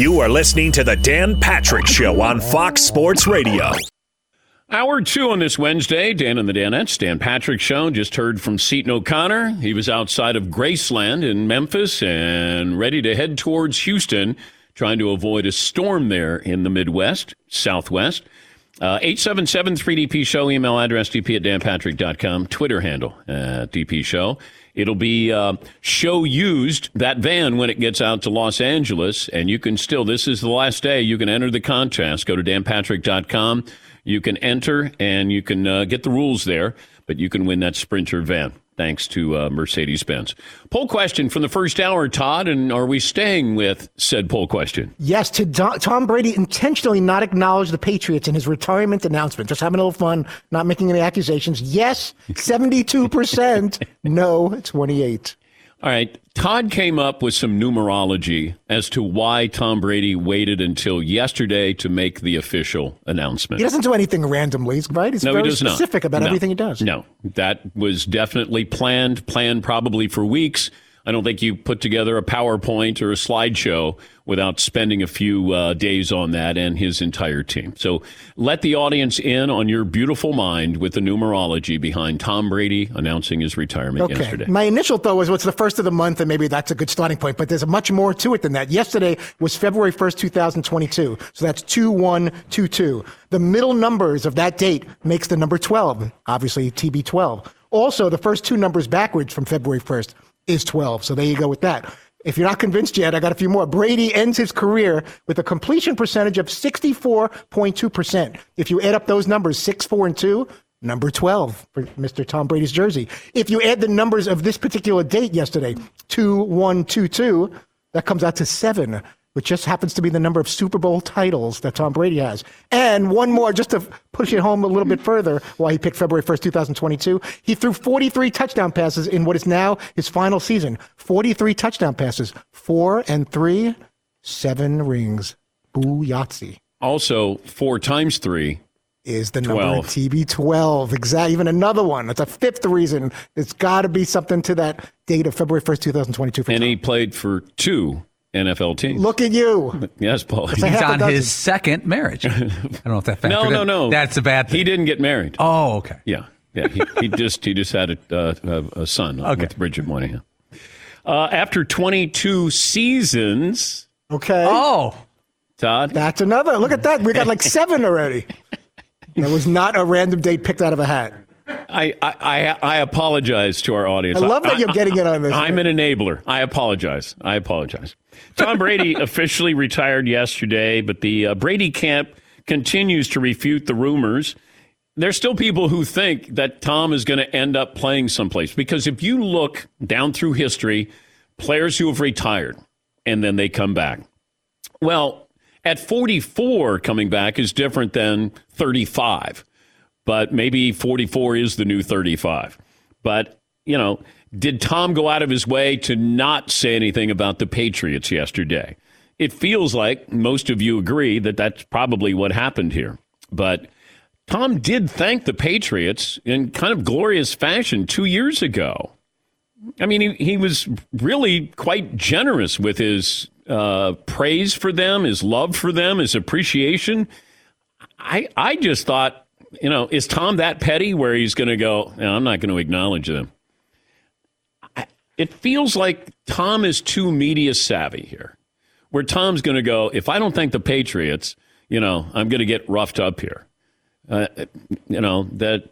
You are listening to The Dan Patrick Show on Fox Sports Radio. Hour two on this Wednesday, Dan and the Danettes, Dan Patrick Show. Just heard from Seton O'Connor. He was outside of Graceland in Memphis and ready to head towards Houston, trying to avoid a storm there in the Midwest, Southwest. Uh, 877 3DP Show, email address dp at danpatrick.com, Twitter handle at DP Show. It'll be uh, show used, that van, when it gets out to Los Angeles. And you can still, this is the last day, you can enter the contest. Go to danpatrick.com. You can enter and you can uh, get the rules there, but you can win that Sprinter van thanks to uh, Mercedes Benz. Poll question from the first hour, Todd, and are we staying with said poll question? Yes, to Tom Brady intentionally not acknowledge the Patriots in his retirement announcement, just having a little fun, not making any accusations. Yes, 72%. no, 28. All right. Todd came up with some numerology as to why Tom Brady waited until yesterday to make the official announcement. He doesn't do anything randomly, right? He's no, very he does specific not. about no. everything he does. No, that was definitely planned, planned probably for weeks. I don't think you put together a PowerPoint or a slideshow without spending a few uh, days on that and his entire team. So let the audience in on your beautiful mind with the numerology behind Tom Brady announcing his retirement Okay. yesterday. My initial thought was, what's the first of the month, and maybe that's a good starting point. But there's much more to it than that. Yesterday was February 1st, 2022. So that's 2122. The middle numbers of that date makes the number 12, obviously TB12. Also, the first two numbers backwards from February 1st is 12. So there you go with that. If you're not convinced yet, I got a few more. Brady ends his career with a completion percentage of 64.2%. If you add up those numbers, 6, 4, and 2, number 12 for Mr. Tom Brady's jersey. If you add the numbers of this particular date yesterday, 2122, that comes out to 7, which just happens to be the number of Super Bowl titles that Tom Brady has. And one more, just to push it home a little bit further, why he picked February 1st, 2022. He threw 43 touchdown passes in what is now his final season. 43 touchdown passes, four and three, seven rings. Boo Yahtzee Also, four times three. is the number 12. TB12. Exactly. Even another one. That's a fifth reason. It's got to be something to that date of February 1st, 2022. And Tom. he played for two NFL teams. Look at you. Yes, Paul. He's on dozen. his second marriage. I don't know if that factored No, no, in. no. That's a bad thing. He didn't get married. Oh, okay. Yeah, yeah. He, he just he just had a, uh, a, a son Okay. with Bridget Moynahan. Uh, after 22 seasons, Okay. Oh, Todd. That's another. Look at that. We got like seven already. That was not a random date picked out of a hat. I, I, I, I apologize to our audience. I love that you're getting in on this. I'm an enabler. I apologize. I apologize. Tom Brady officially retired yesterday, but the uh, Brady camp continues to refute the rumors. There's still people who think that Tom is going to end up playing someplace because if you look down through history, players who have retired and then they come back. Well, at 44, coming back is different than 35 but maybe 44 is the new 35. But, you know, did Tom go out of his way to not say anything about the Patriots yesterday? It feels like most of you agree that that's probably what happened here. But Tom did thank the Patriots in kind of glorious fashion two years ago. I mean, he, he was really quite generous with his uh, praise for them, his love for them, his appreciation. I, I just thought, you know, is Tom that petty where he's going to go, "No, I'm not going to acknowledge them? I, it feels like Tom is too media savvy here, where Tom's going to go, if I don't thank the Patriots, you know, I'm going to get roughed up here. Uh, you know, that,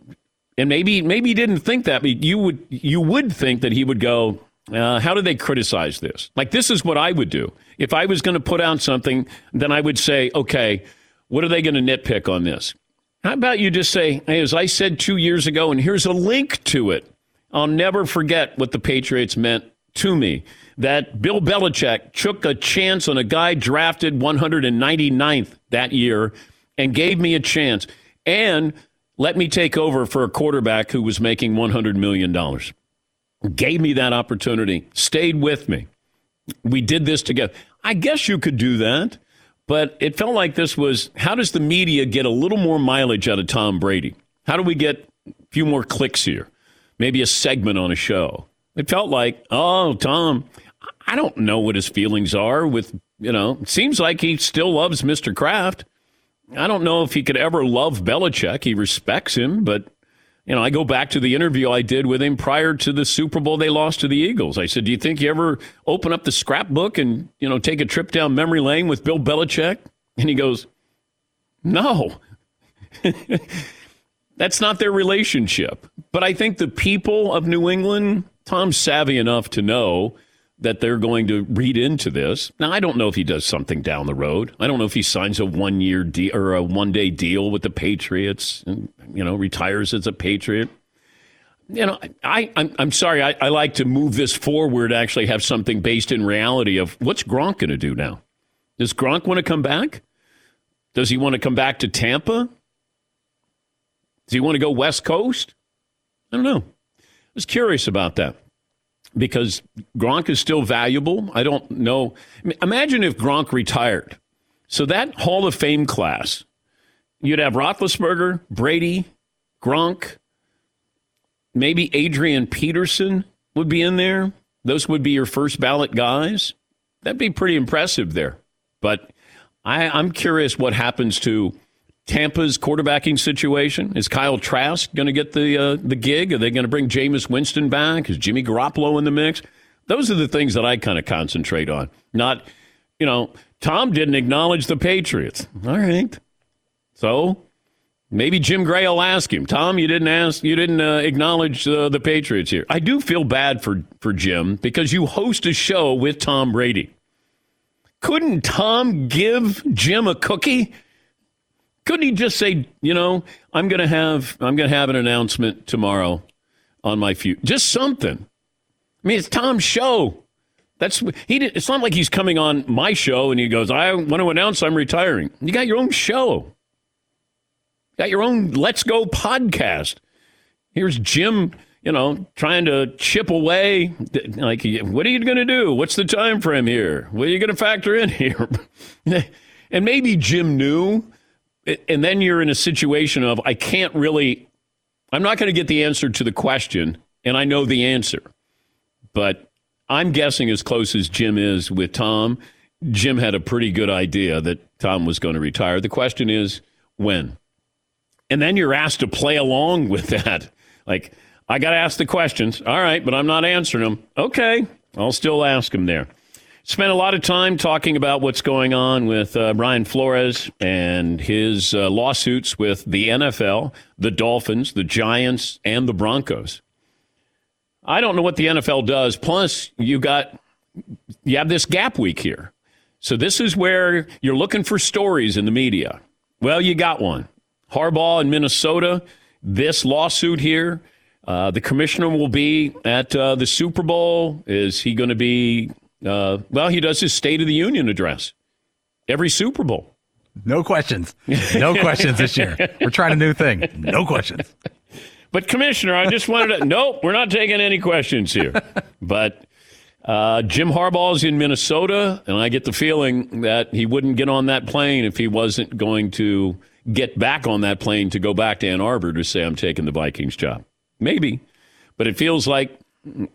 and maybe, maybe he didn't think that, but you would, you would think that he would go, uh, how do they criticize this? Like, this is what I would do. If I was going to put out something, then I would say, okay, what are they going to nitpick on this? How about you just say, hey, as I said two years ago, and here's a link to it. I'll never forget what the Patriots meant to me. That Bill Belichick took a chance on a guy drafted 199th that year and gave me a chance and let me take over for a quarterback who was making $100 million. Gave me that opportunity, stayed with me. We did this together. I guess you could do that. But it felt like this was how does the media get a little more mileage out of Tom Brady? How do we get a few more clicks here? Maybe a segment on a show. It felt like, oh, Tom, I don't know what his feelings are with You know, it seems like he still loves Mr. Kraft. I don't know if he could ever love Belichick. He respects him, but you know, I go back to the interview I did with him prior to the Super Bowl they lost to the Eagles. I said, "Do you think you ever open up the scrapbook and you know take a trip down memory lane with Bill Belichick?" And he goes, "No." That's not their relationship. But I think the people of New England, Tom's savvy enough to know that they're going to read into this. Now, I don't know if he does something down the road. I don't know if he signs a one year deal or a one day deal with the Patriots and, you know, retires as a Patriot. You know, I, I'm, I'm sorry. I, I like to move this forward, actually have something based in reality of what's Gronk going to do now? Does Gronk want to come back? Does he want to come back to Tampa? Does he want to go West Coast? I don't know. I was curious about that because Gronk is still valuable. I don't know. Imagine if Gronk retired. So that Hall of Fame class, you'd have Roethlisberger, Brady, Gronk, maybe Adrian Peterson would be in there. Those would be your first ballot guys. That'd be pretty impressive there. But I, I'm curious what happens to Tampa's quarterbacking situation? Is Kyle Trask going to get the uh, the gig? Are they going to bring Jameis Winston back? Is Jimmy Garoppolo in the mix? Those are the things that I kind of concentrate on. Not, you know, Tom didn't acknowledge the Patriots. All right, so maybe Jim Gray will ask him. Tom, you didn't ask, you didn't uh, acknowledge uh, the Patriots here. I do feel bad for for Jim because you host a show with Tom Brady. Couldn't Tom give Jim a cookie? Couldn't he just say, you know, I'm going to have I'm going to have an announcement tomorrow on my future, just something. I mean, it's Tom's show. That's he. Did, it's not like he's coming on my show and he goes, "I want to announce I'm retiring." You got your own show. You got your own Let's Go podcast. Here's Jim, you know, trying to chip away. Like, what are you going to do? What's the time frame here? What are you going to factor in here? and maybe Jim knew and then you're in a situation of I can't really I'm not going to get the answer to the question and I know the answer. But I'm guessing as close as Jim is with Tom, Jim had a pretty good idea that Tom was going to retire. The question is when. And then you're asked to play along with that. Like I got to ask the questions. All right, but I'm not answering them. Okay, I'll still ask them there. Spent a lot of time talking about what's going on with uh, Brian Flores and his uh, lawsuits with the NFL, the Dolphins, the Giants, and the Broncos. I don't know what the NFL does. Plus, you got you have this gap week here. So this is where you're looking for stories in the media. Well, you got one. Harbaugh in Minnesota, this lawsuit here. Uh, the commissioner will be at uh, the Super Bowl. Is he going to be uh, well, he does his State of the Union address every Super Bowl. No questions. No questions this year. We're trying a new thing. No questions. But, Commissioner, I just wanted to. nope, we're not taking any questions here. But uh, Jim Harbaugh's in Minnesota, and I get the feeling that he wouldn't get on that plane if he wasn't going to get back on that plane to go back to Ann Arbor to say, I'm taking the Vikings job. Maybe. But it feels like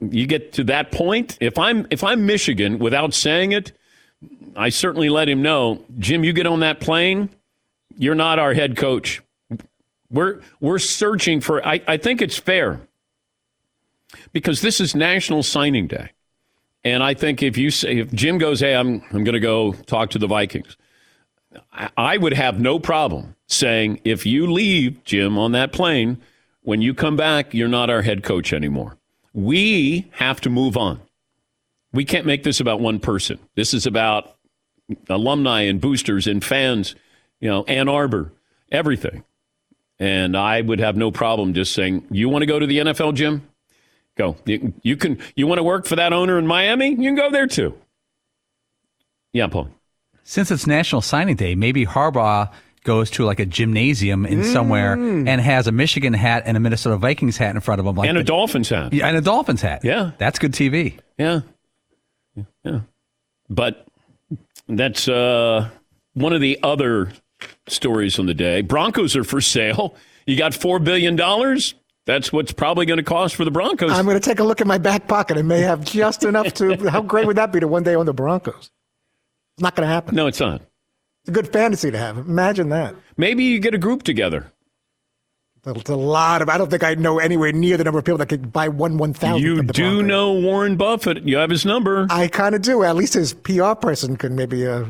you get to that point. If I'm if I'm Michigan, without saying it, I certainly let him know, Jim. You get on that plane, you're not our head coach. We're we're searching for. I, I think it's fair because this is National Signing Day, and I think if you say if Jim goes, hey, I'm I'm going to go talk to the Vikings. I, I would have no problem saying if you leave Jim on that plane, when you come back, you're not our head coach anymore. We have to move on. We can't make this about one person. This is about alumni and boosters and fans, you know, Ann Arbor, everything. And I would have no problem just saying, "You want to go to the NFL, Jim? Go. You, you can. You want to work for that owner in Miami? You can go there too." Yeah, Paul. Since it's National Signing Day, maybe Harbaugh goes to like a gymnasium in mm. somewhere and has a Michigan hat and a Minnesota Vikings hat in front of him, like and a the, Dolphins hat, yeah, and a Dolphins hat. Yeah, that's good TV. Yeah, yeah, but that's uh, one of the other stories on the day. Broncos are for sale. You got four billion dollars. That's what's probably going to cost for the Broncos. I'm going to take a look in my back pocket. I may have just enough to. How great would that be to one day own the Broncos? It's not going to happen. No, it's not. It's a good fantasy to have. Imagine that. Maybe you get a group together. It's a lot of. I don't think I know anywhere near the number of people that could buy one one thousand. You do know Warren Buffett. You have his number. I kind of do. At least his PR person can maybe uh,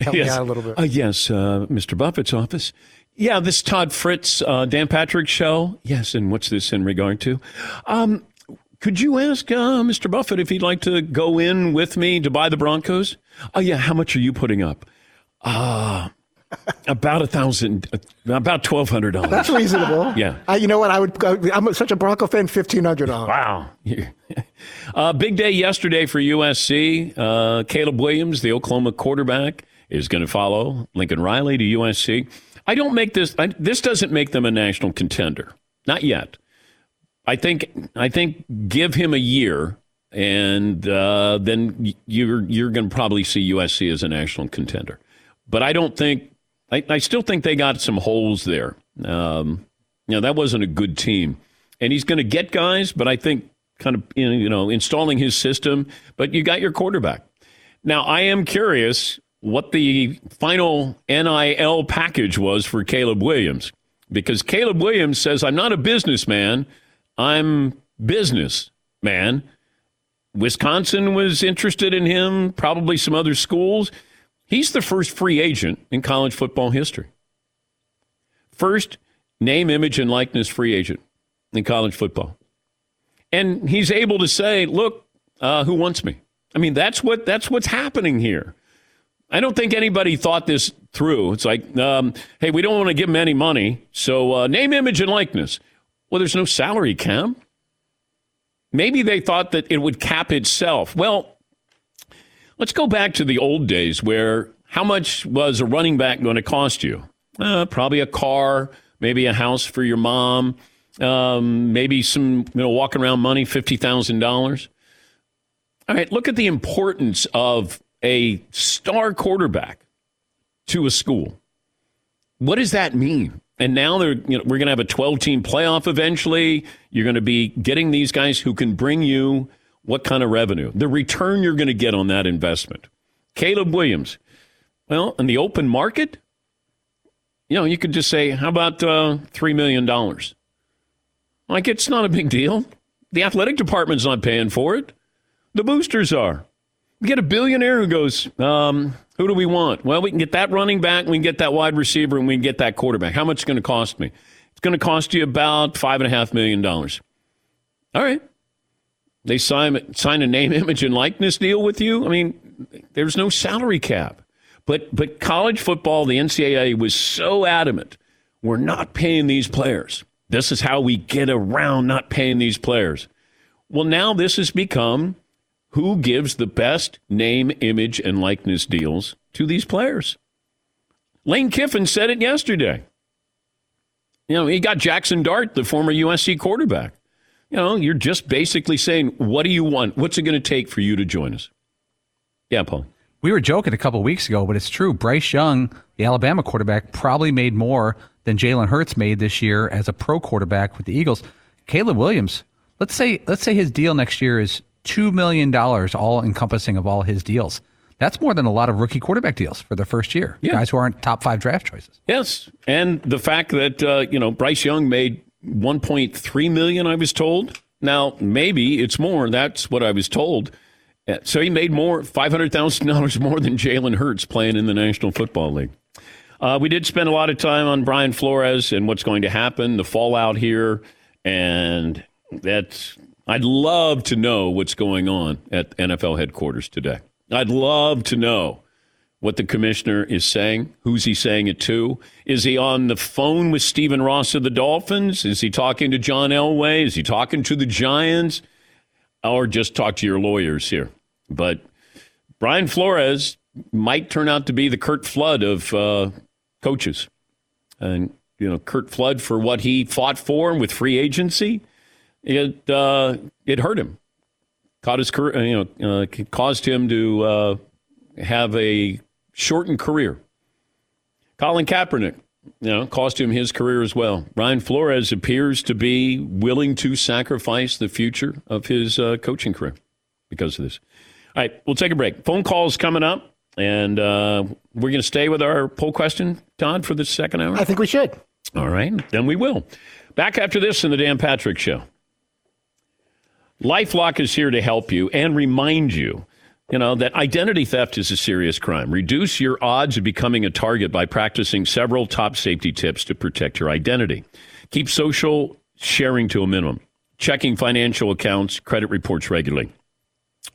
help me out a little bit. Uh, yes, uh, Mr. Buffett's office. Yeah, this Todd Fritz, uh, Dan Patrick show. Yes, and what's this in regard to? Um, could you ask uh, Mr. Buffett if he'd like to go in with me to buy the Broncos? Oh, yeah. How much are you putting up? Uh, about a thousand, uh, about twelve hundred dollars. That's reasonable. Yeah. I, you know what? I would. I'm such a Bronco fan. Fifteen hundred dollars. Wow. uh, big day yesterday for USC. Uh, Caleb Williams, the Oklahoma quarterback, is going to follow Lincoln Riley to USC. I don't make this. I, this doesn't make them a national contender. Not yet. I think. I think give him a year, and uh, then you're you're going to probably see USC as a national contender. But I don't think. I, I still think they got some holes there. Um, you know, that wasn't a good team. And he's going to get guys, but I think kind of, you know, you know, installing his system, but you got your quarterback. Now, I am curious what the final NIL package was for Caleb Williams because Caleb Williams says, I'm not a businessman, I'm businessman. Wisconsin was interested in him, probably some other schools. He's the first free agent in college football history. First name, image, and likeness free agent in college football. And he's able to say, look, uh, who wants me? I mean, that's what that's what's happening here. I don't think anybody thought this through. It's like, um, hey, we don't want to give him any money, so uh, name, image, and likeness. Well, there's no salary cap. Maybe they thought that it would cap itself. Well, let's go back to the old days where how much was a running back going to cost you? Uh, probably a car, maybe a house for your mom, um, maybe some you know walking around money, fifty thousand dollars. All right, look at the importance of a star quarterback to a school. What does that mean? And now they're you know, we're going to have a 12 team playoff eventually. You're going to be getting these guys who can bring you what kind of revenue? The return you're going to get on that investment. Caleb Williams. Well, in the open market, you know, you could just say, how about uh, $3 million? Like, it's not a big deal. The athletic department's not paying for it. The boosters are. You get a billionaire who goes, um, who do we want? Well, we can get that running back, we can get that wide receiver, and we can get that quarterback. How much is it going to cost me? It's going to cost you about $5.5 million. All right. They sign, sign a name, image, and likeness deal with you. I mean, there's no salary cap. But, but college football, the NCAA was so adamant we're not paying these players. This is how we get around not paying these players. Well, now this has become who gives the best name, image, and likeness deals to these players. Lane Kiffin said it yesterday. You know, he got Jackson Dart, the former USC quarterback. You know, you're just basically saying, what do you want? What's it going to take for you to join us? Yeah, Paul. We were joking a couple weeks ago, but it's true. Bryce Young, the Alabama quarterback, probably made more than Jalen Hurts made this year as a pro quarterback with the Eagles. Caleb Williams, let's say let's say his deal next year is two million dollars, all encompassing of all his deals. That's more than a lot of rookie quarterback deals for the first year. Yeah. Guys who aren't top five draft choices. Yes, and the fact that uh, you know Bryce Young made 1.3 million, I was told. Now maybe it's more. That's what I was told. Uh, So he made more, five hundred thousand dollars more than Jalen Hurts playing in the National Football League. Uh, we did spend a lot of time on Brian Flores and what's going to happen, the fallout here, and that's. I'd love to know what's going on at NFL headquarters today. I'd love to know what the commissioner is saying. Who's he saying it to? Is he on the phone with Stephen Ross of the Dolphins? Is he talking to John Elway? Is he talking to the Giants? Or just talk to your lawyers here? But Brian Flores might turn out to be the Curt Flood of uh, coaches. And, you know, Curt Flood for what he fought for with free agency, it, uh, it hurt him. Caught his career, you know, uh, caused him to uh, have a shortened career. Colin Kaepernick, you know, cost him his career as well. Brian Flores appears to be willing to sacrifice the future of his uh, coaching career because of this. All right, we'll take a break. Phone calls coming up. And uh, we're going to stay with our poll question, Todd, for the second hour? I think we should. All right, then we will. Back after this in the Dan Patrick Show. Lifelock is here to help you and remind you, you know, that identity theft is a serious crime. Reduce your odds of becoming a target by practicing several top safety tips to protect your identity. Keep social sharing to a minimum. Checking financial accounts, credit reports regularly.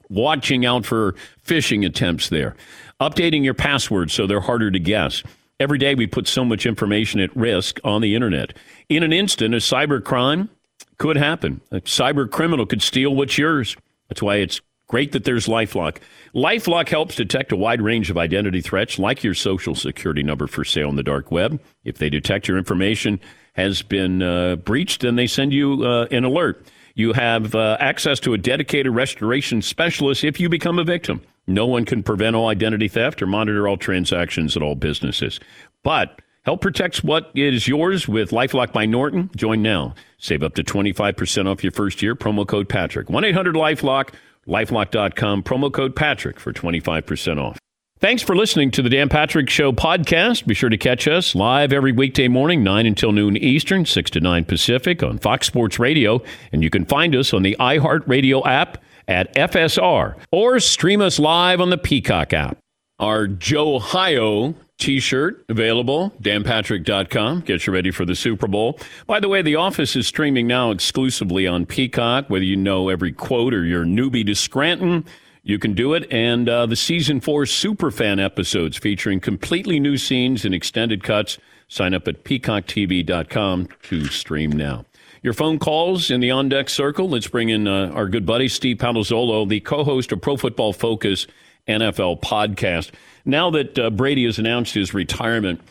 Watching out for phishing attempts there. Updating your passwords so they're harder to guess. Every day we put so much information at risk on the internet. In an instant, a cyber crime could happen. A cyber criminal could steal what's yours. That's why it's great that there's Lifelock. Lifelock helps detect a wide range of identity threats, like your social security number for sale on the dark web. If they detect your information has been uh, breached, then they send you uh, an alert. You have uh, access to a dedicated restoration specialist if you become a victim. No one can prevent all identity theft or monitor all transactions at all businesses. But help protects what is yours with Lifelock by Norton. Join now. Save up to 25% off your first year. Promo code Patrick. 1 800 Lifelock, lifelock.com. Promo code Patrick for 25% off. Thanks for listening to the Dan Patrick Show podcast. Be sure to catch us live every weekday morning, 9 until noon Eastern, 6 to 9 Pacific on Fox Sports Radio. And you can find us on the iHeartRadio app at FSR or stream us live on the Peacock app. Our Joe Ohio t-shirt available danpatrick.com get you ready for the super bowl. By the way the office is streaming now exclusively on peacock. Whether you know every quote or you're newbie to scranton you can do it. And uh, the season four superfan episodes featuring completely new scenes and extended cuts. Sign up at peacocktv.com to stream now. Your phone calls in the on deck circle. Let's bring in uh, our good buddy Steve Palazzolo, the co-host of Pro Football Focus NFL podcast. Now that uh, Brady has announced his retirement,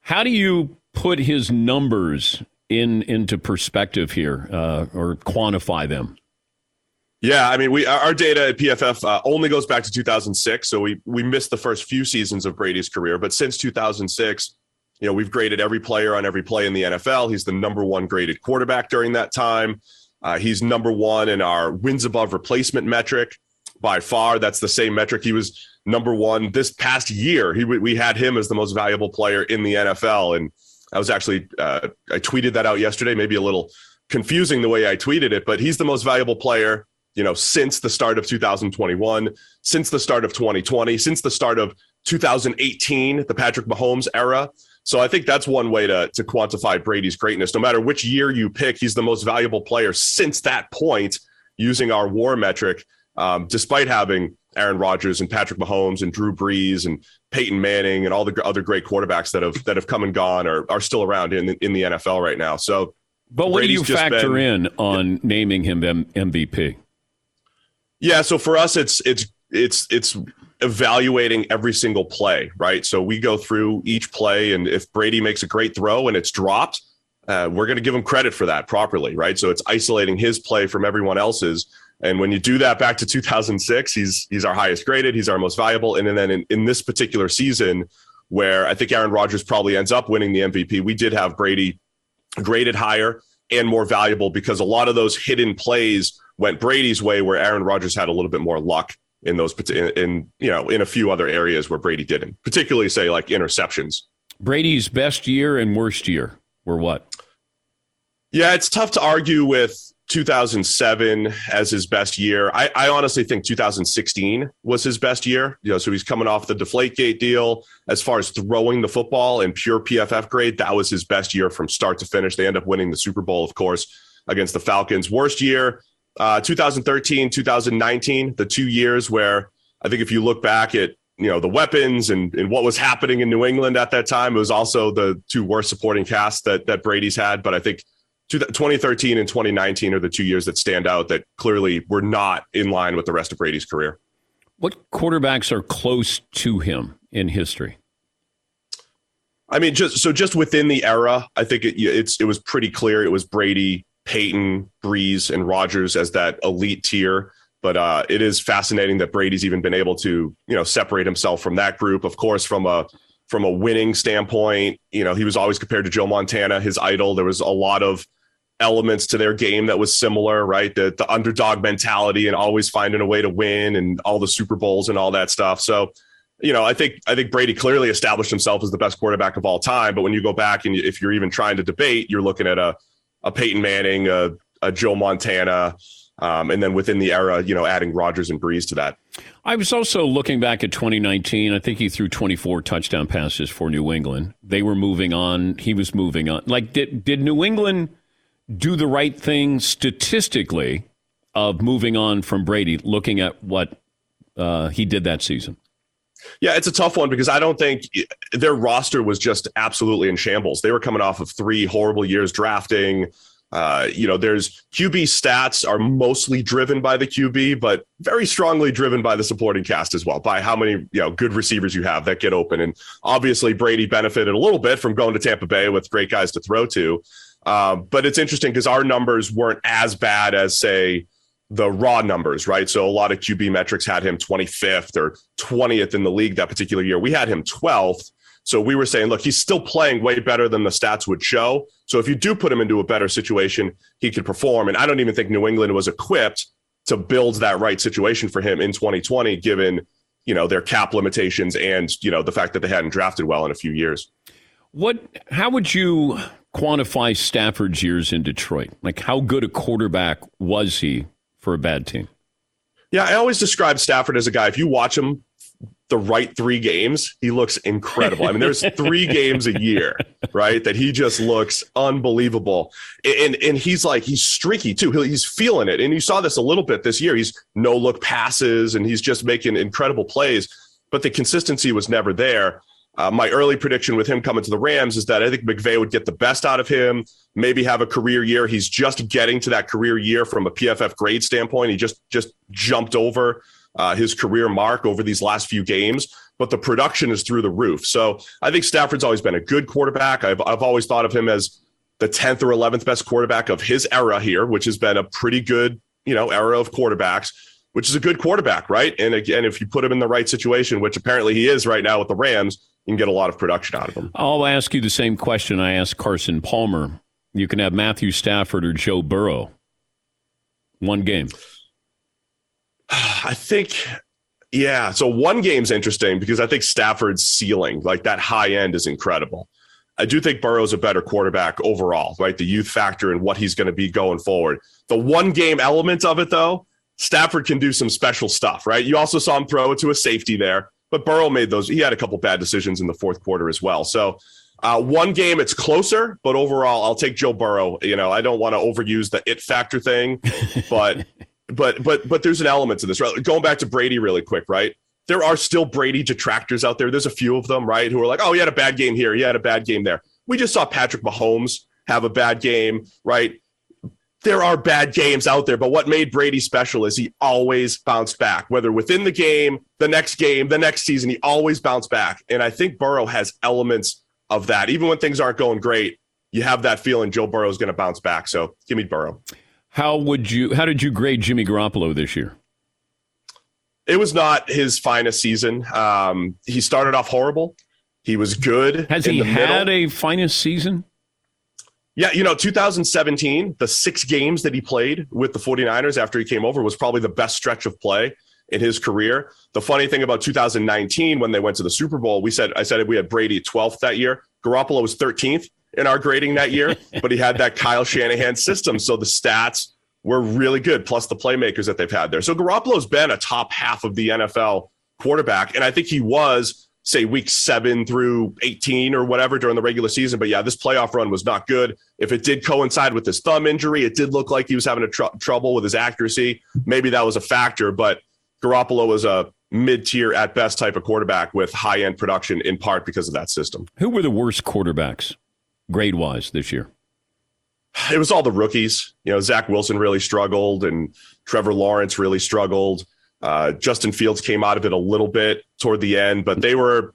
how do you put his numbers in into perspective here, uh, or quantify them? Yeah, I mean, we our data at PFF uh, only goes back to 2006, so we we missed the first few seasons of Brady's career. But since 2006, you know, we've graded every player on every play in the NFL. He's the number one graded quarterback during that time. Uh, he's number one in our wins above replacement metric by far. That's the same metric. He was number one this past year. He we had him as the most valuable player in the NFL, and I was actually uh, I tweeted that out yesterday. Maybe a little confusing the way I tweeted it, but he's the most valuable player. You know, since the start of 2021, since the start of 2020, since the start of 2018, the Patrick Mahomes era. So I think that's one way to, to quantify Brady's greatness. No matter which year you pick, he's the most valuable player since that point using our war metric, um, despite having Aaron Rodgers and Patrick Mahomes and Drew Brees and Peyton Manning and all the other great quarterbacks that have that have come and gone or are still around in in the NFL right now. So, but what Brady's do you factor been, in on naming him M- MVP? Yeah, so for us, it's it's it's it's evaluating every single play, right? So we go through each play, and if Brady makes a great throw and it's dropped, uh, we're going to give him credit for that properly, right? So it's isolating his play from everyone else's. And when you do that back to 2006, he's he's our highest graded, he's our most valuable. And then in, in this particular season, where I think Aaron Rodgers probably ends up winning the MVP, we did have Brady graded higher and more valuable because a lot of those hidden plays went Brady's way, where Aaron Rodgers had a little bit more luck in those in, in you know in a few other areas where Brady didn't, particularly say like interceptions. Brady's best year and worst year were what? Yeah, it's tough to argue with 2007 as his best year. I, I, honestly think 2016 was his best year. You know, so he's coming off the Deflategate deal. As far as throwing the football and pure PFF grade, that was his best year from start to finish. They end up winning the Super Bowl, of course, against the Falcons. Worst year, uh, 2013, 2019, the two years where I think if you look back at you know the weapons and, and what was happening in New England at that time, it was also the two worst supporting casts that that Brady's had. But I think 2013 and 2019 are the two years that stand out that clearly were not in line with the rest of Brady's career. What quarterbacks are close to him in history? I mean, just so just within the era, I think it, it's it was pretty clear it was Brady, Peyton, Brees, and Rodgers as that elite tier. But uh, it is fascinating that Brady's even been able to, you know, separate himself from that group. Of course, from a from a winning standpoint, you know, he was always compared to Joe Montana, his idol. There was a lot of elements to their game that was similar, right? The the underdog mentality and always finding a way to win and all the Super Bowls and all that stuff. So you know, I think I think Brady clearly established himself as the best quarterback of all time. But when you go back and if you're even trying to debate, you're looking at a a Peyton Manning, a, a Joe Montana, um, and then within the era, you know, adding Rodgers and Brees to that. I was also looking back at 2019. I think he threw 24 touchdown passes for New England. They were moving on. He was moving on. Like, did did New England do the right thing statistically of moving on from Brady? Looking at what uh, he did that season. Yeah, it's a tough one because I don't think their roster was just absolutely in shambles. They were coming off of three horrible years drafting. Uh, you know, there's QB stats are mostly driven by the QB, but very strongly driven by the supporting cast as well, by how many, you know, good receivers you have that get open. And obviously, Brady benefited a little bit from going to Tampa Bay with great guys to throw to. Uh, but it's interesting because our numbers weren't as bad as, say, the raw numbers, right? So a lot of QB metrics had him 25th or 20th in the league that particular year. We had him 12th. So we were saying, look, he's still playing way better than the stats would show. So if you do put him into a better situation, he could perform. And I don't even think New England was equipped to build that right situation for him in 2020, given you know their cap limitations and you know the fact that they hadn't drafted well in a few years. What? How would you quantify Stafford's years in Detroit? Like, how good a quarterback was he for a bad team? Yeah, I always describe Stafford as a guy. If you watch him the right three games, he looks incredible. I mean, there's three games a year, right? That he just looks unbelievable. And and he's like he's streaky too. He's feeling it. And you saw this a little bit this year. He's no look passes and he's just making incredible plays, but the consistency was never there. Uh, my early prediction with him coming to the Rams is that I think McVay would get the best out of him, maybe have a career year. He's just getting to that career year from a PFF grade standpoint. He just just jumped over uh, his career mark over these last few games, but the production is through the roof. So I think Stafford's always been a good quarterback. I've I've always thought of him as the 10th or 11th best quarterback of his era here, which has been a pretty good, you know, era of quarterbacks which is a good quarterback, right? And again, if you put him in the right situation, which apparently he is right now with the Rams, you can get a lot of production out of him. I'll ask you the same question I asked Carson Palmer. You can have Matthew Stafford or Joe Burrow. One game. I think, yeah. So one game's interesting because I think Stafford's ceiling, like that high end, is incredible. I do think Burrow's a better quarterback overall, right? The youth factor and what he's going to be going forward. The one game element of it, though, Stafford can do some special stuff, right? You also saw him throw it to a safety there, but Burrow made those. He had a couple bad decisions in the fourth quarter as well. So, uh, one game it's closer, but overall, I'll take Joe Burrow. You know, I don't want to overuse the it factor thing, but but but but there's an element to this. Right? Going back to Brady really quick, right? There are still Brady detractors out there. There's a few of them, right, who are like, "Oh, he had a bad game here. He had a bad game there." We just saw Patrick Mahomes have a bad game, right? There are bad games out there, but what made Brady special is he always bounced back, whether within the game, the next game, the next season, he always bounced back. And I think Burrow has elements of that. Even when things aren't going great, you have that feeling Joe Burrow is going to bounce back. So give me Burrow. How would you? How did you grade Jimmy Garoppolo this year? It was not his finest season. Um, he started off horrible. He was good. Has he had middle. a finest season? Yeah, you know, 2017, the six games that he played with the 49ers after he came over was probably the best stretch of play in his career. The funny thing about 2019, when they went to the Super Bowl, we said, I said we had Brady 12th that year. Garoppolo was 13th in our grading that year, but he had that Kyle Shanahan system. So the stats were really good, plus the playmakers that they've had there. So Garoppolo's been a top half of the NFL quarterback. And I think he was say week seven through 18 or whatever during the regular season. But yeah, this playoff run was not good. If it did coincide with his thumb injury, it did look like he was having a tr- trouble with his accuracy. Maybe that was a factor, but Garoppolo was a mid tier at best type of quarterback with high end production in part because of that system. Who were the worst quarterbacks grade wise this year? It was all the rookies. You know, Zach Wilson really struggled and Trevor Lawrence really struggled. Uh, Justin Fields came out of it a little bit toward the end, but they were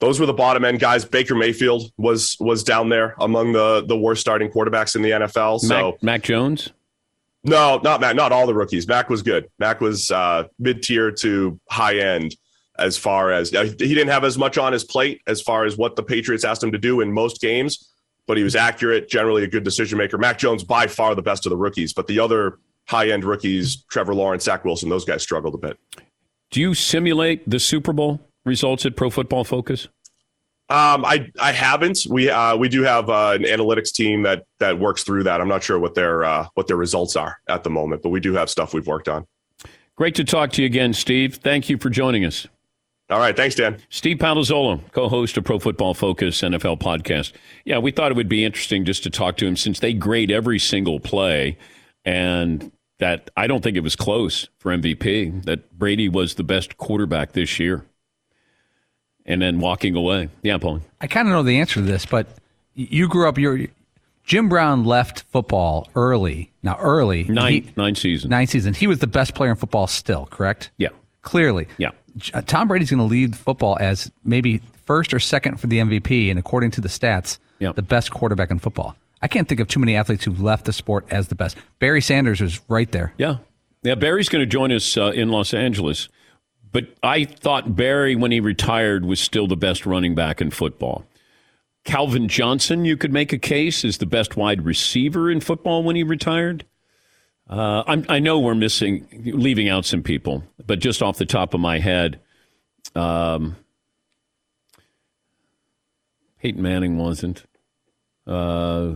those were the bottom end guys. Baker Mayfield was was down there among the the worst starting quarterbacks in the NFL. So Mac, Mac Jones. No, not Mac. Not all the rookies. Mac was good. Mac was uh, mid tier to high end as far as uh, he didn't have as much on his plate as far as what the Patriots asked him to do in most games, but he was accurate, generally a good decision maker. Mac Jones by far the best of the rookies, but the other high end rookies, Trevor Lawrence, Zach Wilson, those guys struggled a bit. Do you simulate the Super Bowl results at Pro Football Focus? Um, I I haven't. We uh, we do have uh, an analytics team that that works through that. I'm not sure what their uh, what their results are at the moment, but we do have stuff we've worked on. Great to talk to you again, Steve. Thank you for joining us. All right, thanks, Dan. Steve Palazzolo, co-host of Pro Football Focus NFL podcast. Yeah, we thought it would be interesting just to talk to him since they grade every single play, and that I don't think it was close for MVP. That Brady was the best quarterback this year and then walking away. Yeah, Paul. I kind of know the answer to this, but you grew up. Your Jim Brown left football early. Now, early nine he, nine seasons. Nine seasons. He was the best player in football still. Correct. Yeah. Clearly. Yeah. Uh, Tom Brady's going to lead football as maybe first or second for the MVP, and according to the stats, yeah. the best quarterback in football. I can't think of too many athletes who left the sport as the best. Barry Sanders is right there. Yeah. Yeah, Barry's going to join us uh, in Los Angeles. But I thought Barry, when he retired, was still the best running back in football. Calvin Johnson, you could make a case, is the best wide receiver in football when he retired. Uh, i know we're missing, leaving out some people, but just off the top of my head, um, Peyton Manning wasn't. Uh,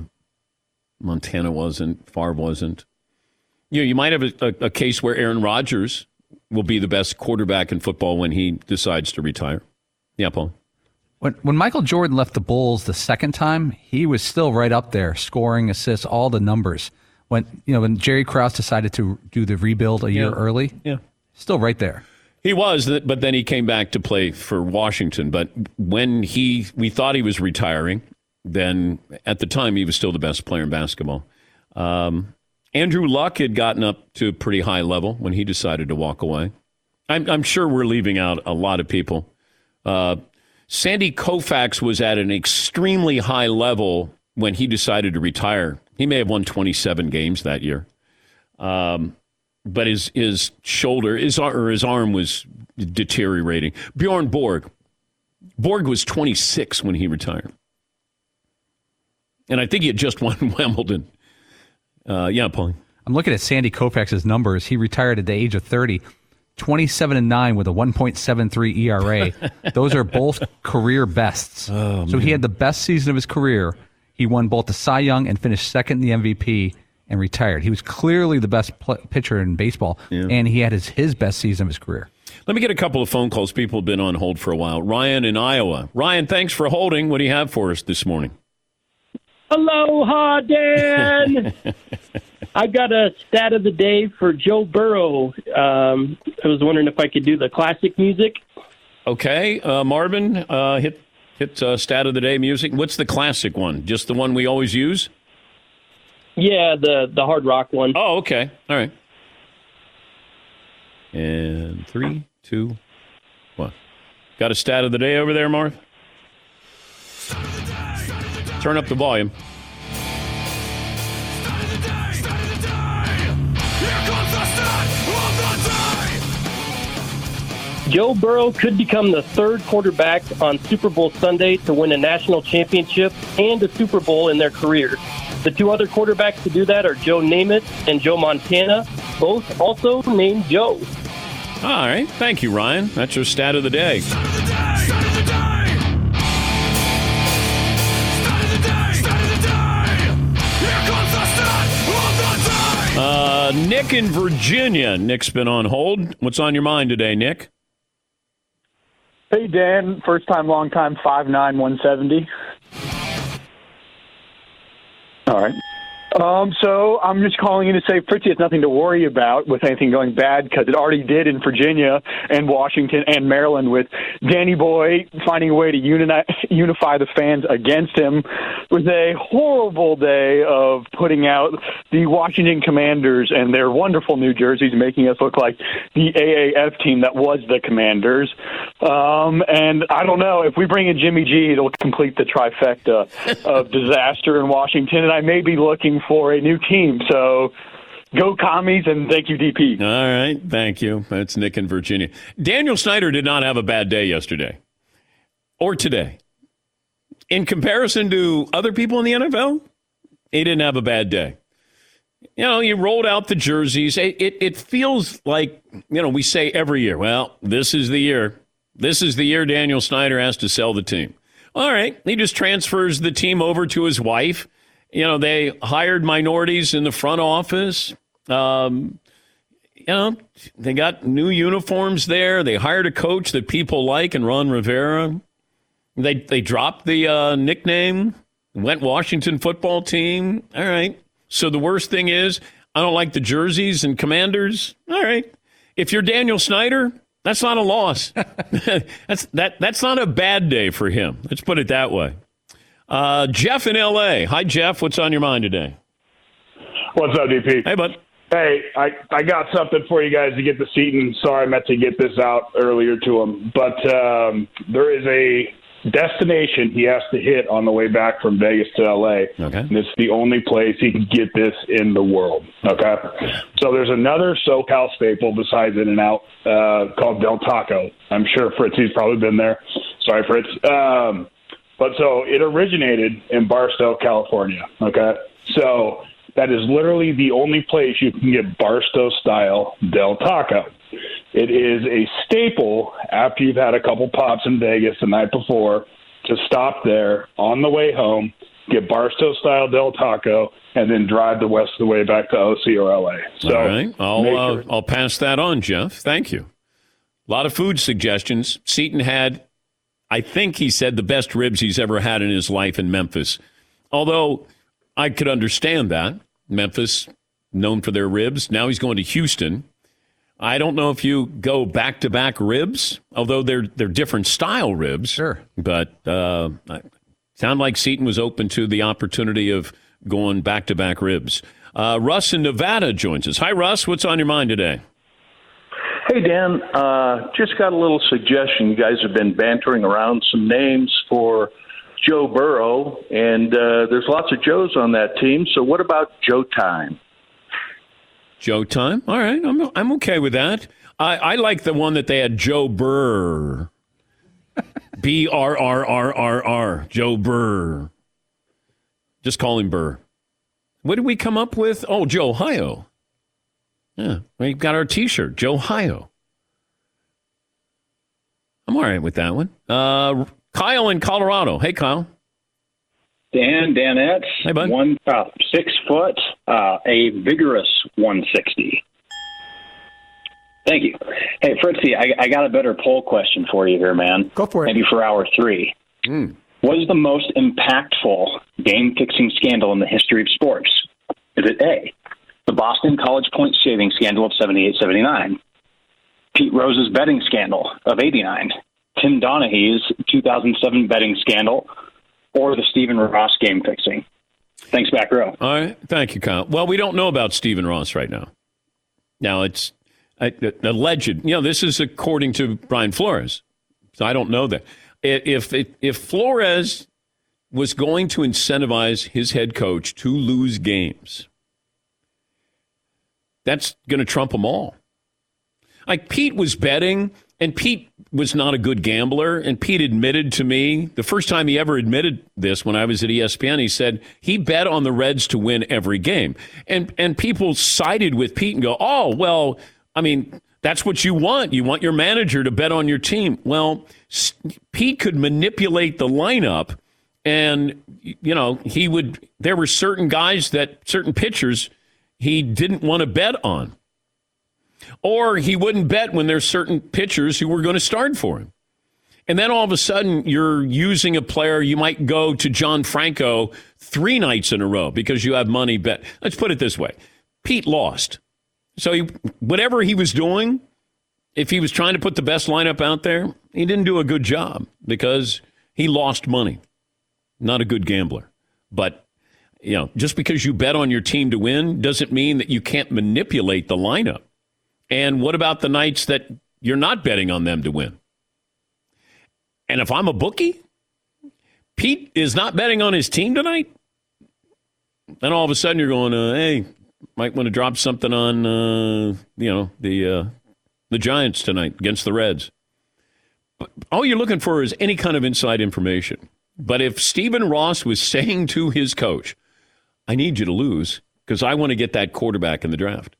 Montana wasn't. Favre wasn't. You know, you might have a, a, a case where Aaron Rodgers will be the best quarterback in football when he decides to retire. Yeah, Paul. When when Michael Jordan left the Bulls the second time, he was still right up there, scoring, assists, all the numbers. When you know when Jerry Krause decided to do the rebuild a year yeah. early, yeah, still right there. He was, but then he came back to play for Washington. But when he, we thought he was retiring. Then at the time, he was still the best player in basketball. Um, Andrew Luck had gotten up to a pretty high level when he decided to walk away. I'm, I'm sure we're leaving out a lot of people. Uh, Sandy Koufax was at an extremely high level when he decided to retire. He may have won 27 games that year. Um, but his his shoulder, his or his arm was deteriorating. Bjorn Borg, Borg was 26 when he retired, and I think he had just won Wimbledon. Uh, yeah, Paul. I'm looking at Sandy Koufax's numbers. He retired at the age of 30, 27 and 9 with a 1.73 ERA. Those are both career bests. Oh, so he had the best season of his career. He won both the Cy Young and finished second in the MVP and retired. He was clearly the best pl- pitcher in baseball, yeah. and he had his, his best season of his career. Let me get a couple of phone calls. People have been on hold for a while. Ryan in Iowa. Ryan, thanks for holding. What do you have for us this morning? Aloha, Dan. I got a stat of the day for Joe Burrow. Um, I was wondering if I could do the classic music. Okay, uh, Marvin, uh, hit hit uh, stat of the day music. What's the classic one? Just the one we always use? Yeah, the the hard rock one. Oh, okay. All right. And three, two, one. Got a stat of the day over there, Marv? Turn up the volume. Joe Burrow could become the third quarterback on Super Bowl Sunday to win a national championship and a Super Bowl in their career. The two other quarterbacks to do that are Joe Namath and Joe Montana, both also named Joe. All right. Thank you, Ryan. That's your stat of the day. Uh, Nick in Virginia. Nick's been on hold. What's on your mind today, Nick? Hey, Dan. First time, long time, Five nine one seventy. All right. Um, so I'm just calling in to say Fritzy has nothing to worry about with anything going bad because it already did in Virginia and Washington and Maryland with Danny Boy finding a way to uni- unify the fans against him. Was a horrible day of putting out the Washington Commanders and their wonderful New Jerseys, making us look like the AAF team that was the Commanders. Um, and I don't know if we bring in Jimmy G, it'll complete the trifecta of disaster in Washington. And I may be looking for a new team. So go commies and thank you, DP. All right. Thank you. That's Nick in Virginia. Daniel Snyder did not have a bad day yesterday or today. In comparison to other people in the NFL, he didn't have a bad day. You know, you rolled out the jerseys. It, it, it feels like, you know, we say every year, well, this is the year. This is the year Daniel Snyder has to sell the team. All right, he just transfers the team over to his wife. You know, they hired minorities in the front office. Um, you know, they got new uniforms there. They hired a coach that people like, and Ron Rivera. They they dropped the uh, nickname, went Washington football team. All right. So the worst thing is, I don't like the jerseys and commanders. All right. If you're Daniel Snyder, that's not a loss. that's that that's not a bad day for him. Let's put it that way. Uh, Jeff in L.A. Hi, Jeff. What's on your mind today? What's up, DP? Hey, bud. Hey, I, I got something for you guys to get the seat, and Sorry, I meant to get this out earlier to him, but um, there is a destination he has to hit on the way back from Vegas to LA. Okay. And it's the only place he can get this in the world. Okay. So there's another SoCal staple besides In and Out uh, called Del Taco. I'm sure Fritzy's probably been there. Sorry, Fritz. Um, but so it originated in Barstow, California. Okay. So that is literally the only place you can get Barstow style Del Taco. It is a staple after you've had a couple pops in Vegas the night before to stop there on the way home, get Barstow style Del Taco, and then drive the rest of the way back to OC or LA. So All right. I'll, make uh, I'll pass that on, Jeff. Thank you. A lot of food suggestions. Seton had, I think he said, the best ribs he's ever had in his life in Memphis. Although I could understand that. Memphis, known for their ribs. Now he's going to Houston. I don't know if you go back to back ribs, although they're they're different style ribs. Sure. But uh, sound like Seton was open to the opportunity of going back to back ribs. Uh, Russ in Nevada joins us. Hi, Russ. What's on your mind today? Hey, Dan, uh, just got a little suggestion. You guys have been bantering around some names for Joe Burrow, and uh, there's lots of Joes on that team. So, what about Joe Time? Joe time. All right, I'm I'm okay with that. I, I like the one that they had Joe Burr. B R R R R R. Joe Burr. Just call him Burr. What did we come up with? Oh, Joe Ohio. Yeah, we've got our T-shirt, Joe Ohio. I'm all right with that one. Uh, Kyle in Colorado. Hey, Kyle. Dan Danette, Hey, bud. one about six foot, uh, a vigorous 160. Thank you. Hey, Fritzy, I, I got a better poll question for you here, man. Go for it. Maybe for hour three. What is the most impactful game fixing scandal in the history of sports? Is it A, the Boston College point shaving scandal of 78 79, Pete Rose's betting scandal of 89, Tim Donaghy's 2007 betting scandal, or the Stephen Ross game fixing? Thanks, back row. All right. Thank you, Kyle. Well, we don't know about Stephen Ross right now. Now, it's uh, alleged. You know, this is according to Brian Flores. So I don't know that. If, if, if Flores was going to incentivize his head coach to lose games, that's going to trump them all. Like Pete was betting, and Pete was not a good gambler. And Pete admitted to me the first time he ever admitted this when I was at ESPN. He said he bet on the Reds to win every game, and and people sided with Pete and go, "Oh, well, I mean." That's what you want. You want your manager to bet on your team. Well, Pete could manipulate the lineup, and you know he would. There were certain guys that certain pitchers he didn't want to bet on or he wouldn't bet when there's certain pitchers who were going to start for him. And then all of a sudden, you're using a player. You might go to John Franco three nights in a row because you have money bet. Let's put it this way: Pete lost, so he, whatever he was doing, if he was trying to put the best lineup out there, he didn't do a good job because he lost money. Not a good gambler, but you know, just because you bet on your team to win doesn't mean that you can't manipulate the lineup. And what about the nights that you're not betting on them to win? And if I'm a bookie, Pete is not betting on his team tonight. Then all of a sudden you're going, uh, hey, might want to drop something on, uh, you know, the uh, the Giants tonight against the Reds. But all you're looking for is any kind of inside information. But if Stephen Ross was saying to his coach, I need you to lose because I want to get that quarterback in the draft.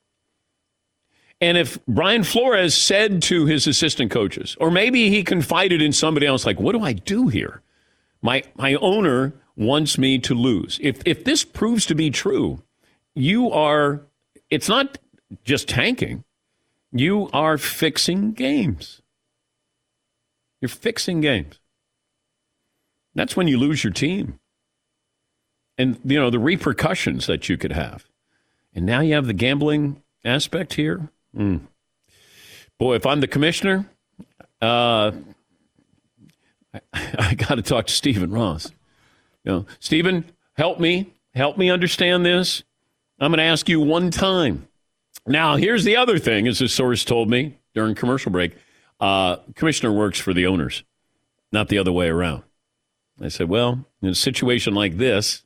And if Brian Flores said to his assistant coaches, or maybe he confided in somebody else, like, what do I do here? My, my owner wants me to lose. If, if this proves to be true, you are, it's not just tanking, you are fixing games. You're fixing games. That's when you lose your team. And, you know, the repercussions that you could have. And now you have the gambling aspect here. Mm. Boy, if I'm the commissioner, uh, I, I got to talk to Stephen Ross. You know, Stephen, help me. Help me understand this. I'm going to ask you one time. Now, here's the other thing, as a source told me during commercial break. Uh, commissioner works for the owners, not the other way around. I said, well, in a situation like this,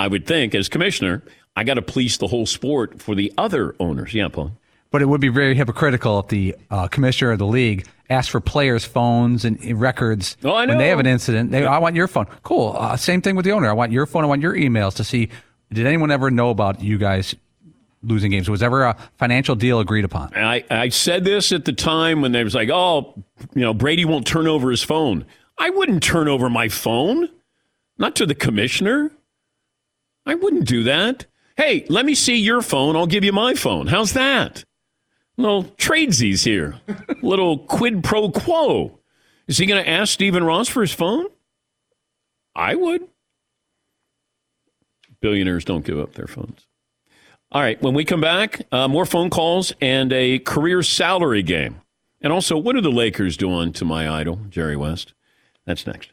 I would think as commissioner, I got to police the whole sport for the other owners. Yeah, Paul. But it would be very hypocritical if the uh, commissioner of the league asked for players' phones and records oh, when they have an incident. They, I want your phone. Cool. Uh, same thing with the owner. I want your phone. I want your emails to see. Did anyone ever know about you guys losing games? Was ever a financial deal agreed upon? I, I said this at the time when they was like, oh, you know, Brady won't turn over his phone. I wouldn't turn over my phone, not to the commissioner. I wouldn't do that. Hey, let me see your phone. I'll give you my phone. How's that? Little tradesies here. Little quid pro quo. Is he going to ask Stephen Ross for his phone? I would. Billionaires don't give up their phones. All right, when we come back, uh, more phone calls and a career salary game. And also, what are the Lakers doing to my idol, Jerry West? That's next.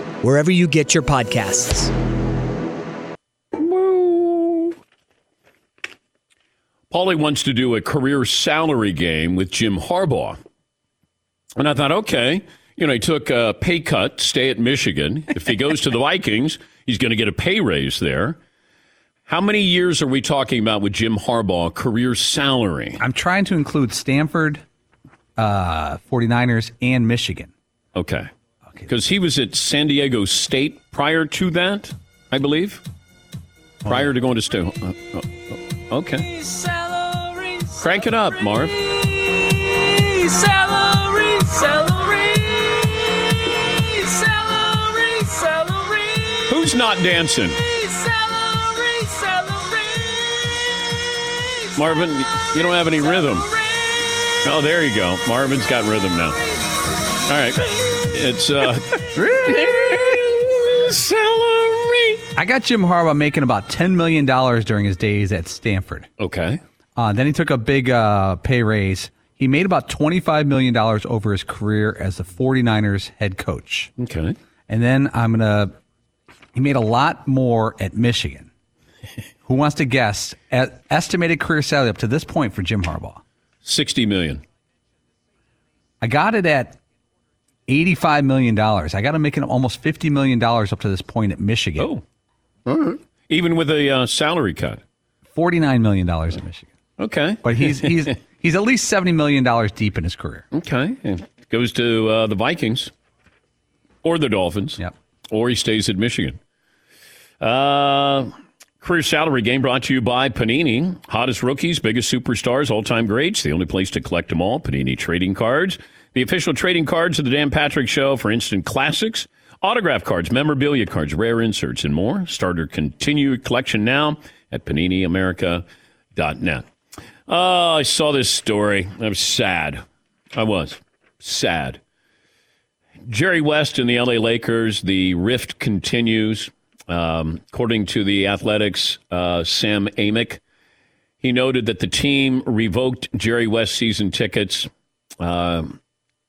wherever you get your podcasts. Paulie wants to do a career salary game with Jim Harbaugh. And I thought, okay, you know, he took a pay cut, stay at Michigan. If he goes to the Vikings, he's going to get a pay raise there. How many years are we talking about with Jim Harbaugh career salary? I'm trying to include Stanford, uh, 49ers, and Michigan. Okay. Because he was at San Diego State prior to that, I believe. Prior to going to State. Uh, uh, okay. Crank it up, Marv. Celery, celery, celery, celery. Who's not dancing? Celery, celery. Marvin, you don't have any rhythm. Oh, there you go. Marvin's got rhythm now. All right. It's uh celery. I got Jim Harbaugh making about $10 million during his days at Stanford. Okay. Uh, then he took a big uh, pay raise. He made about $25 million over his career as the 49ers head coach. Okay. And then I'm going to, he made a lot more at Michigan. Who wants to guess at estimated career salary up to this point for Jim Harbaugh? 60 million. I got it at $85 million. I got him making almost $50 million up to this point at Michigan. Oh. Right. Even with a uh, salary cut. $49 million at Michigan. Okay. But he's he's he's at least $70 million deep in his career. Okay. And goes to uh, the Vikings or the Dolphins. Yep. Or he stays at Michigan. Uh, career salary game brought to you by Panini. Hottest rookies, biggest superstars, all time greats. The only place to collect them all. Panini trading cards. The official trading cards of the Dan Patrick Show for instant classics, autograph cards, memorabilia cards, rare inserts, and more. Starter continue collection now at PaniniAmerica.net. Oh, I saw this story. I was sad. I was sad. Jerry West and the LA Lakers, the rift continues. Um, according to the Athletic's, uh, Sam Amick, he noted that the team revoked Jerry West season tickets Um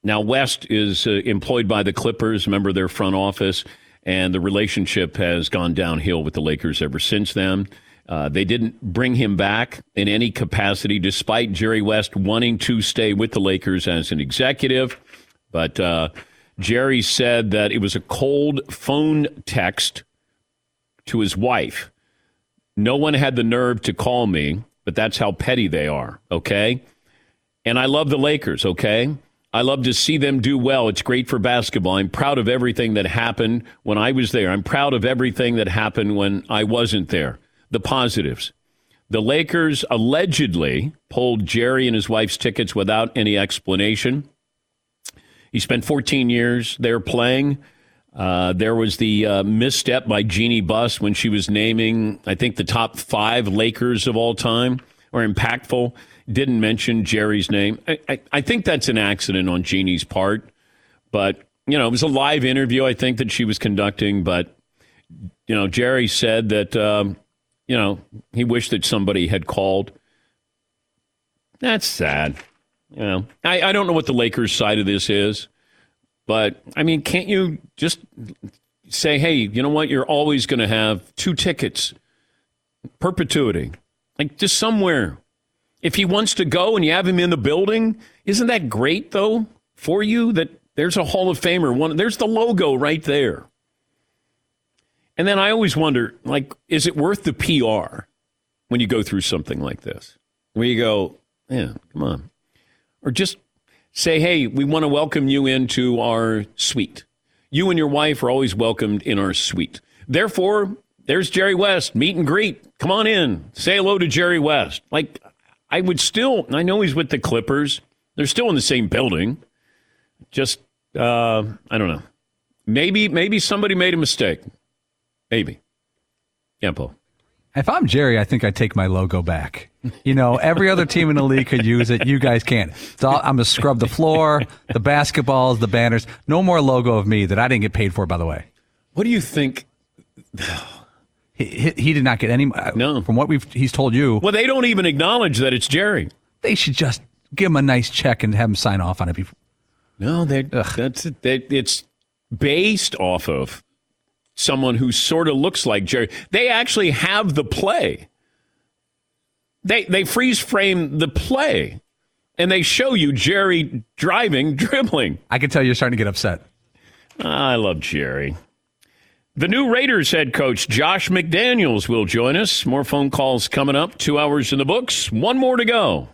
now, West is uh, employed by the Clippers, member of their front office, and the relationship has gone downhill with the Lakers ever since then. Uh, they didn't bring him back in any capacity, despite Jerry West wanting to stay with the Lakers as an executive. But uh, Jerry said that it was a cold phone text to his wife. No one had the nerve to call me, but that's how petty they are, okay? And I love the Lakers, okay? I love to see them do well. It's great for basketball. I'm proud of everything that happened when I was there. I'm proud of everything that happened when I wasn't there. The positives. The Lakers allegedly pulled Jerry and his wife's tickets without any explanation. He spent 14 years there playing. Uh, there was the uh, misstep by Jeanie Buss when she was naming, I think, the top five Lakers of all time or impactful. Didn't mention Jerry's name. I, I, I think that's an accident on Jeanie's part. But, you know, it was a live interview, I think, that she was conducting. But, you know, Jerry said that, um, you know, he wished that somebody had called. That's sad. You know, I, I don't know what the Lakers side of this is. But I mean, can't you just say, hey, you know what? You're always going to have two tickets, perpetuity, like just somewhere. If he wants to go and you have him in the building, isn't that great though for you? That there's a Hall of Famer. One, there's the logo right there. And then I always wonder, like, is it worth the PR when you go through something like this, where you go, yeah, come on, or just say, hey, we want to welcome you into our suite. You and your wife are always welcomed in our suite. Therefore, there's Jerry West, meet and greet. Come on in, say hello to Jerry West. Like, I would still, I know he's with the Clippers. They're still in the same building. Just, uh, I don't know. Maybe, maybe somebody made a mistake. Maybe. Campo. If I'm Jerry, I think I'd take my logo back. You know, every other team in the league could use it. You guys can't. So I'm going to scrub the floor, the basketballs, the banners. No more logo of me that I didn't get paid for, by the way. What do you think? He, he, did not get any. Uh, no. From what we've he's told you. Well, they don't even acknowledge that it's Jerry. They should just give him a nice check and have him sign off on it. Before. No, they, that's they, it's based off of someone who sort of looks like Jerry. They actually have the play. They they freeze frame the play, and they show you Jerry driving, dribbling. I can tell you're starting to get upset. I love Jerry. The new Raiders head coach Josh McDaniels will join us. More phone calls coming up. Two hours in the books. One more to go.